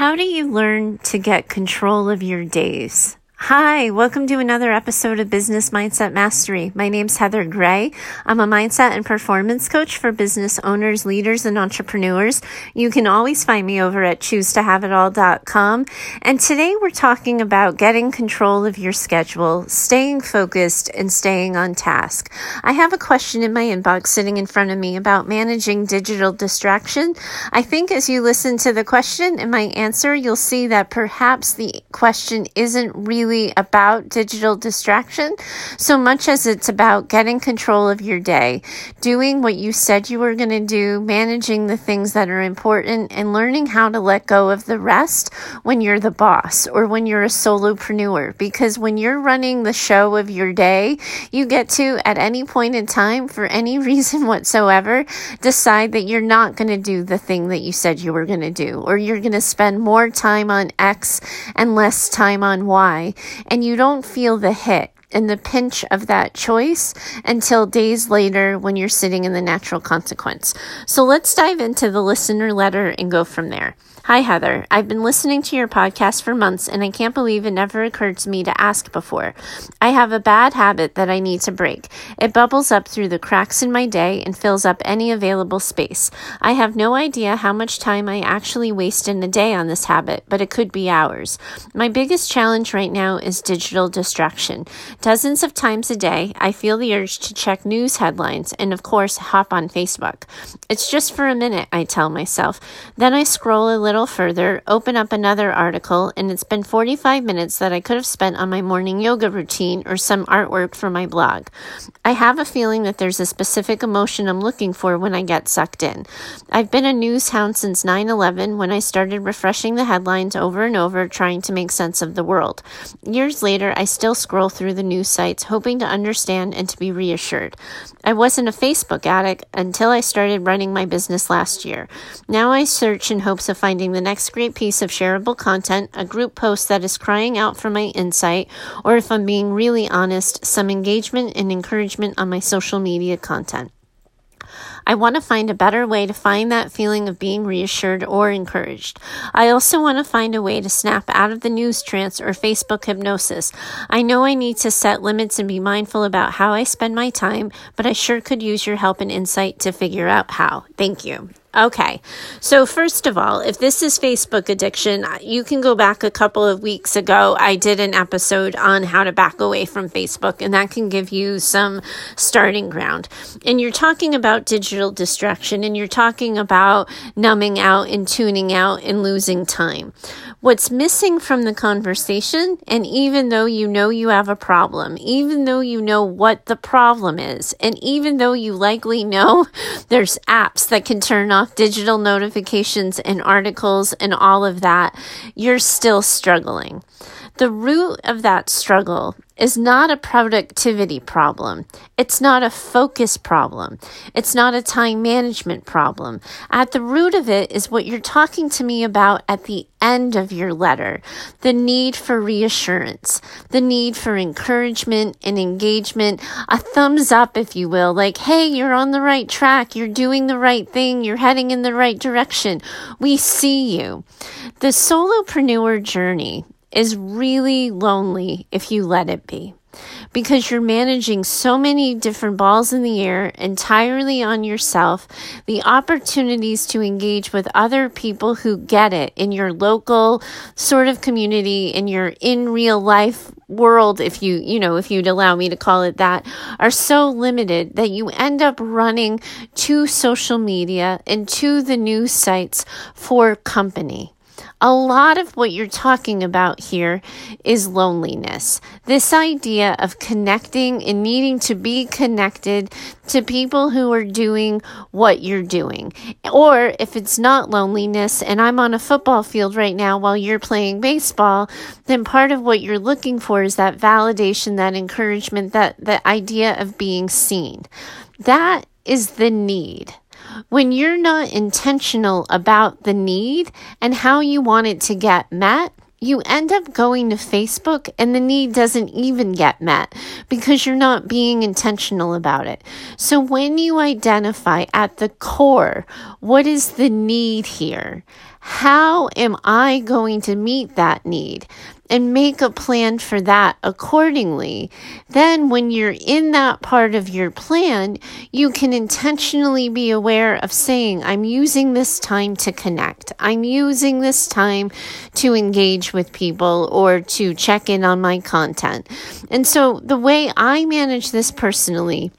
How do you learn to get control of your days? Hi, welcome to another episode of Business Mindset Mastery. My name's Heather Gray. I'm a mindset and performance coach for business owners, leaders, and entrepreneurs. You can always find me over at choosetohaveitall.com. And today we're talking about getting control of your schedule, staying focused, and staying on task. I have a question in my inbox sitting in front of me about managing digital distraction. I think as you listen to the question and my answer, you'll see that perhaps the question isn't really really about digital distraction so much as it's about getting control of your day, doing what you said you were going to do, managing the things that are important, and learning how to let go of the rest when you're the boss or when you're a solopreneur. Because when you're running the show of your day, you get to, at any point in time, for any reason whatsoever, decide that you're not going to do the thing that you said you were going to do, or you're going to spend more time on X and less time on Y and you don't feel the hit and the pinch of that choice until days later when you're sitting in the natural consequence. So let's dive into the listener letter and go from there. Hi, Heather. I've been listening to your podcast for months and I can't believe it never occurred to me to ask before. I have a bad habit that I need to break. It bubbles up through the cracks in my day and fills up any available space. I have no idea how much time I actually waste in a day on this habit, but it could be hours. My biggest challenge right now is digital distraction. Dozens of times a day, I feel the urge to check news headlines and, of course, hop on Facebook. It's just for a minute, I tell myself. Then I scroll a little little further, open up another article, and it's been 45 minutes that I could have spent on my morning yoga routine or some artwork for my blog. I have a feeling that there's a specific emotion I'm looking for when I get sucked in. I've been a news hound since 9 11 when I started refreshing the headlines over and over, trying to make sense of the world. Years later, I still scroll through the news sites, hoping to understand and to be reassured. I wasn't a Facebook addict until I started running my business last year. Now I search in hopes of finding the next great piece of shareable content, a group post that is crying out for my insight, or if I'm being really honest, some engagement and encouragement on my social media content. I want to find a better way to find that feeling of being reassured or encouraged. I also want to find a way to snap out of the news trance or Facebook hypnosis. I know I need to set limits and be mindful about how I spend my time, but I sure could use your help and insight to figure out how. Thank you. Okay. So, first of all, if this is Facebook addiction, you can go back a couple of weeks ago. I did an episode on how to back away from Facebook, and that can give you some starting ground. And you're talking about digital distraction, and you're talking about numbing out and tuning out and losing time. What's missing from the conversation, and even though you know you have a problem, even though you know what the problem is, and even though you likely know there's apps that can turn on off digital notifications and articles and all of that, you're still struggling. The root of that struggle is not a productivity problem. It's not a focus problem. It's not a time management problem. At the root of it is what you're talking to me about at the end of your letter the need for reassurance, the need for encouragement and engagement, a thumbs up, if you will, like, hey, you're on the right track, you're doing the right thing, you're heading in the right direction. We see you. The solopreneur journey is really lonely if you let it be because you're managing so many different balls in the air entirely on yourself. The opportunities to engage with other people who get it in your local sort of community, in your in real life world, if you, you know, if you'd allow me to call it that, are so limited that you end up running to social media and to the news sites for company a lot of what you're talking about here is loneliness. This idea of connecting and needing to be connected to people who are doing what you're doing. Or if it's not loneliness and I'm on a football field right now while you're playing baseball, then part of what you're looking for is that validation, that encouragement, that the idea of being seen. That is the need. When you're not intentional about the need and how you want it to get met, you end up going to Facebook and the need doesn't even get met because you're not being intentional about it. So when you identify at the core, what is the need here? how am I going to meet that need? And make a plan for that accordingly. Then, when you're in that part of your plan, you can intentionally be aware of saying, I'm using this time to connect. I'm using this time to engage with people or to check in on my content. And so, the way I manage this personally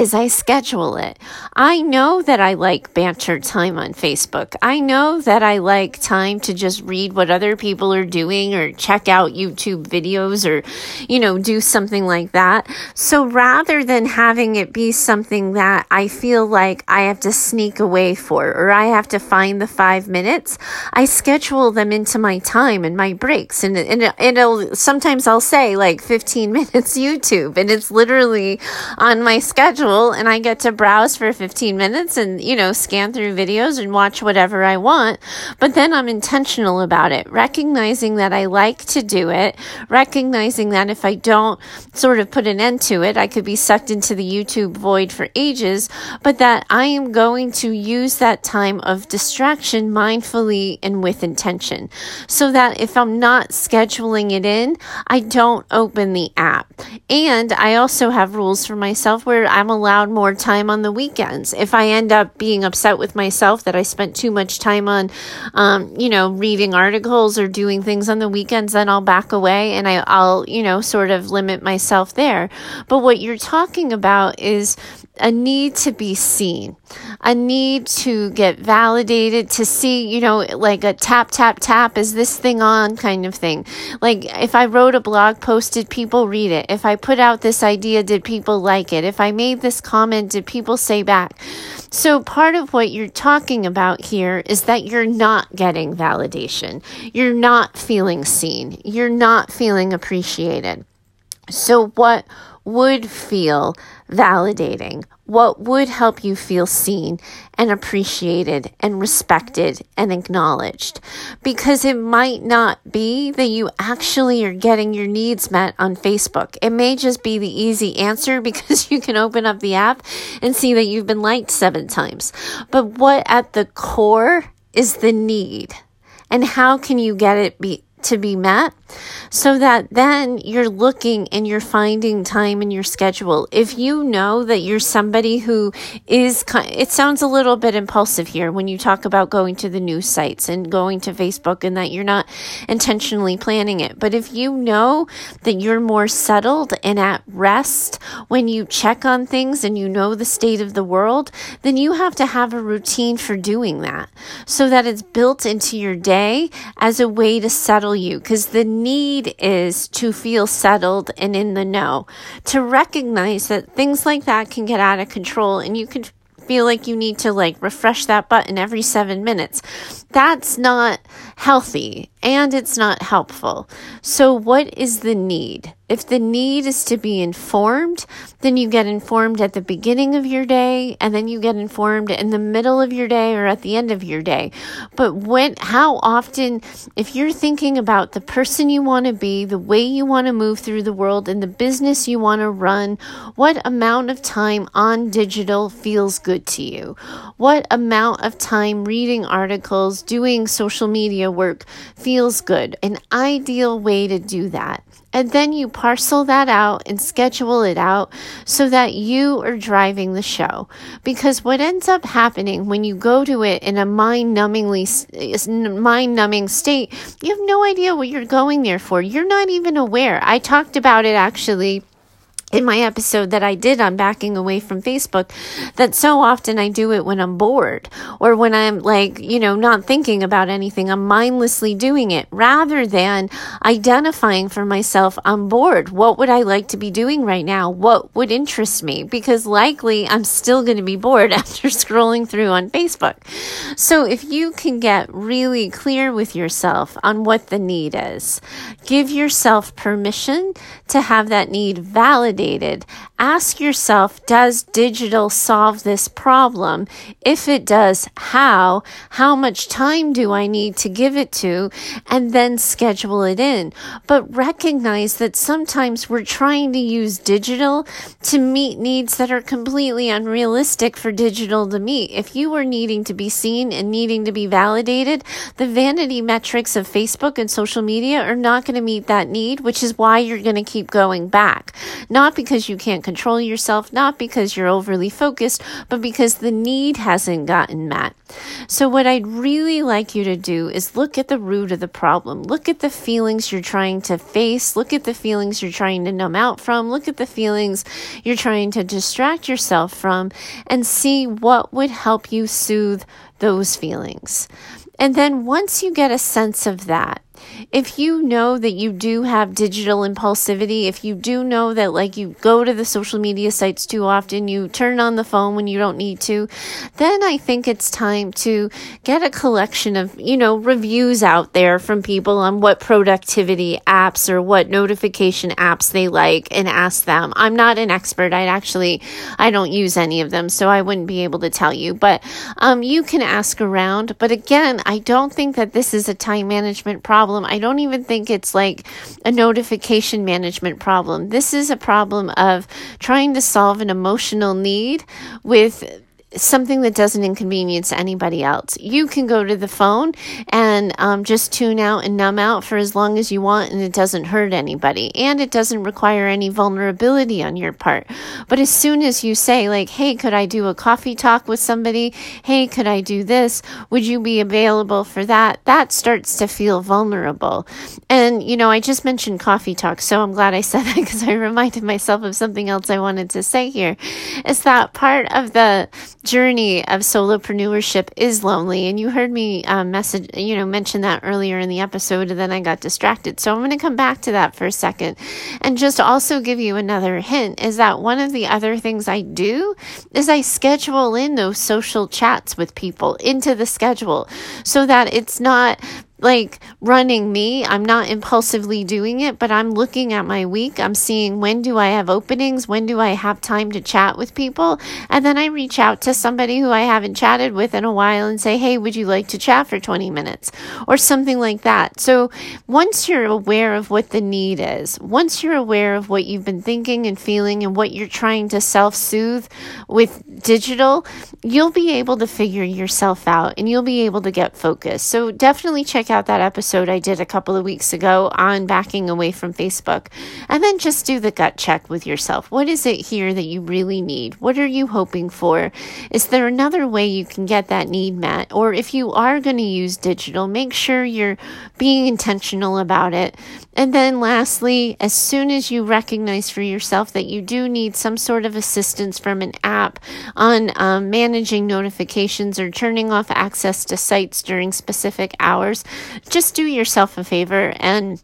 is I schedule it. I know that I like banter time on Facebook. I know that I like time to just read what other people are doing or check out YouTube videos or, you know, do something like that. So rather than having it be something that I feel like I have to sneak away for or I have to find the five minutes, I schedule them into my time and my breaks. And, and it'll, sometimes I'll say like 15 minutes YouTube and it's literally on my schedule and I get to browse for 15 minutes and, you know, scan through videos and watch whatever I want. But then I'm intentional about it, recognizing that I like to do it, recognizing that if I don't sort of put an end to it, I could be sucked into the YouTube void for ages, but that I am going to use that time of distraction mindfully and with intention. So that if I'm not scheduling it in, I don't open the app. And I also have rules for myself where I'm allowed more time on the weekends. If I end up being upset with myself that I spent too much time on, um, you know, reading articles or doing things on the weekends, then I'll back away and I, I'll, you know, sort of limit myself there. But what you're talking about is a need to be seen, a need to get validated, to see, you know, like a tap, tap, tap, is this thing on kind of thing. Like if I wrote a blog post, did people read it? If I put out this idea, did people like it? If I made this comment, did people say back? So part of what you're talking about here is that you're not getting validation. You're not feeling seen. You're not feeling appreciated. So what would feel validating, what would help you feel seen and appreciated and respected and acknowledged. Because it might not be that you actually are getting your needs met on Facebook. It may just be the easy answer because you can open up the app and see that you've been liked seven times. But what at the core is the need? And how can you get it be to be met so that then you're looking and you're finding time in your schedule. If you know that you're somebody who is, it sounds a little bit impulsive here when you talk about going to the news sites and going to Facebook and that you're not intentionally planning it. But if you know that you're more settled and at rest when you check on things and you know the state of the world, then you have to have a routine for doing that so that it's built into your day as a way to settle you because the need is to feel settled and in the know, to recognize that things like that can get out of control and you can feel like you need to like refresh that button every seven minutes. That's not healthy and it's not helpful. So, what is the need? If the need is to be informed, then you get informed at the beginning of your day and then you get informed in the middle of your day or at the end of your day. But when, how often, if you're thinking about the person you want to be, the way you want to move through the world, and the business you want to run, what amount of time on digital feels good to you? What amount of time reading articles, doing social media work feels good? An ideal way to do that and then you parcel that out and schedule it out so that you are driving the show. Because what ends up happening when you go to it in a mind numbingly, mind numbing state, you have no idea what you're going there for. You're not even aware. I talked about it actually in my episode that I did on backing away from Facebook that so often I do it when I'm bored or when I'm like, you know, not thinking about anything. I'm mindlessly doing it rather than identifying for myself, I'm bored. What would I like to be doing right now? What would interest me? Because likely I'm still going to be bored after scrolling through on Facebook. So if you can get really clear with yourself on what the need is, give yourself permission to have that need validated validated. Ask yourself, does digital solve this problem? If it does, how? How much time do I need to give it to? And then schedule it in. But recognize that sometimes we're trying to use digital to meet needs that are completely unrealistic for digital to meet. If you were needing to be seen and needing to be validated, the vanity metrics of Facebook and social media are not going to meet that need, which is why you're going to keep going back. Not because you can't control yourself, not because you're overly focused, but because the need hasn't gotten met. So, what I'd really like you to do is look at the root of the problem. Look at the feelings you're trying to face. Look at the feelings you're trying to numb out from. Look at the feelings you're trying to distract yourself from and see what would help you soothe those feelings. And then once you get a sense of that, if you know that you do have digital impulsivity, if you do know that like you go to the social media sites too often, you turn on the phone when you don't need to, then I think it's time to get a collection of, you know, reviews out there from people on what productivity apps or what notification apps they like and ask them. I'm not an expert. I actually, I don't use any of them, so I wouldn't be able to tell you, but um, you can ask around. But again, I don't think that this is a time management problem. I don't even think it's like a notification management problem. This is a problem of trying to solve an emotional need with something that doesn't inconvenience anybody else. You can go to the phone and um, just tune out and numb out for as long as you want, and it doesn't hurt anybody. And it doesn't require any vulnerability on your part. But as soon as you say, like, hey, could I do a coffee talk with somebody? Hey, could I do this? Would you be available for that? That starts to feel vulnerable. And, you know, I just mentioned coffee talk, so I'm glad I said that because I reminded myself of something else I wanted to say here. Is that part of the journey of solopreneurship is lonely. And you heard me um, message, you know, mention that earlier in the episode, and then I got distracted. So I'm going to come back to that for a second and just also give you another hint is that one of the other things I do is I schedule in those social chats with people into the schedule so that it's not like running me. I'm not impulsively doing it, but I'm looking at my week. I'm seeing when do I have openings? When do I have time to chat with people? And then I reach out to somebody who I haven't chatted with in a while and say, Hey, would you like to chat for 20 minutes or something like that? So once you're aware of what the need is, once you're aware of what you've been thinking and feeling and what you're trying to self soothe with digital, you'll be able to figure yourself out and you'll be able to get focused. So definitely check out that episode I did a couple of weeks ago on backing away from Facebook. And then just do the gut check with yourself. What is it here that you really need? What are you hoping for? Is there another way you can get that need met? Or if you are going to use digital, make sure you're being intentional about it. And then lastly, as soon as you recognize for yourself that you do need some sort of assistance from an app on um, managing notifications or turning off access to sites during specific hours, just do yourself a favor and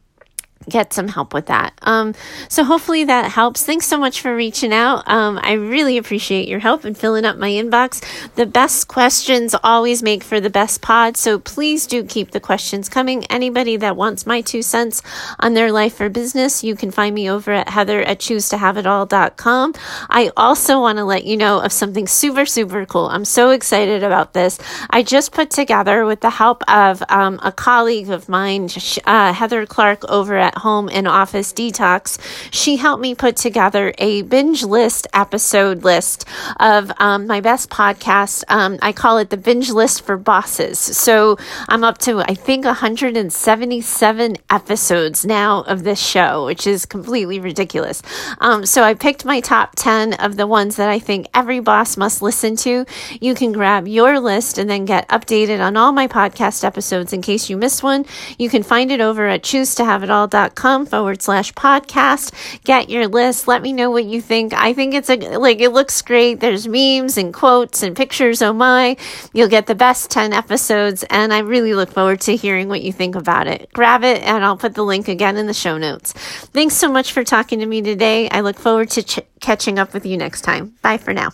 get some help with that. Um, so hopefully that helps. Thanks so much for reaching out. Um, I really appreciate your help in filling up my inbox. The best questions always make for the best pod. So please do keep the questions coming. Anybody that wants my two cents on their life or business, you can find me over at heather at choose to have it all.com. I also want to let you know of something super, super cool. I'm so excited about this. I just put together with the help of um, a colleague of mine, uh, Heather Clark over at home and office detox, she helped me put together a binge list episode list of um, my best podcasts. Um, I call it the binge list for bosses. So I'm up to, I think, 177 episodes now of this show, which is completely ridiculous. Um, so I picked my top 10 of the ones that I think every boss must listen to. You can grab your list and then get updated on all my podcast episodes in case you missed one. You can find it over at choose com forward slash podcast. Get your list. Let me know what you think. I think it's a, like, it looks great. There's memes and quotes and pictures. Oh my. You'll get the best 10 episodes. And I really look forward to hearing what you think about it. Grab it and I'll put the link again in the show notes. Thanks so much for talking to me today. I look forward to ch- catching up with you next time. Bye for now.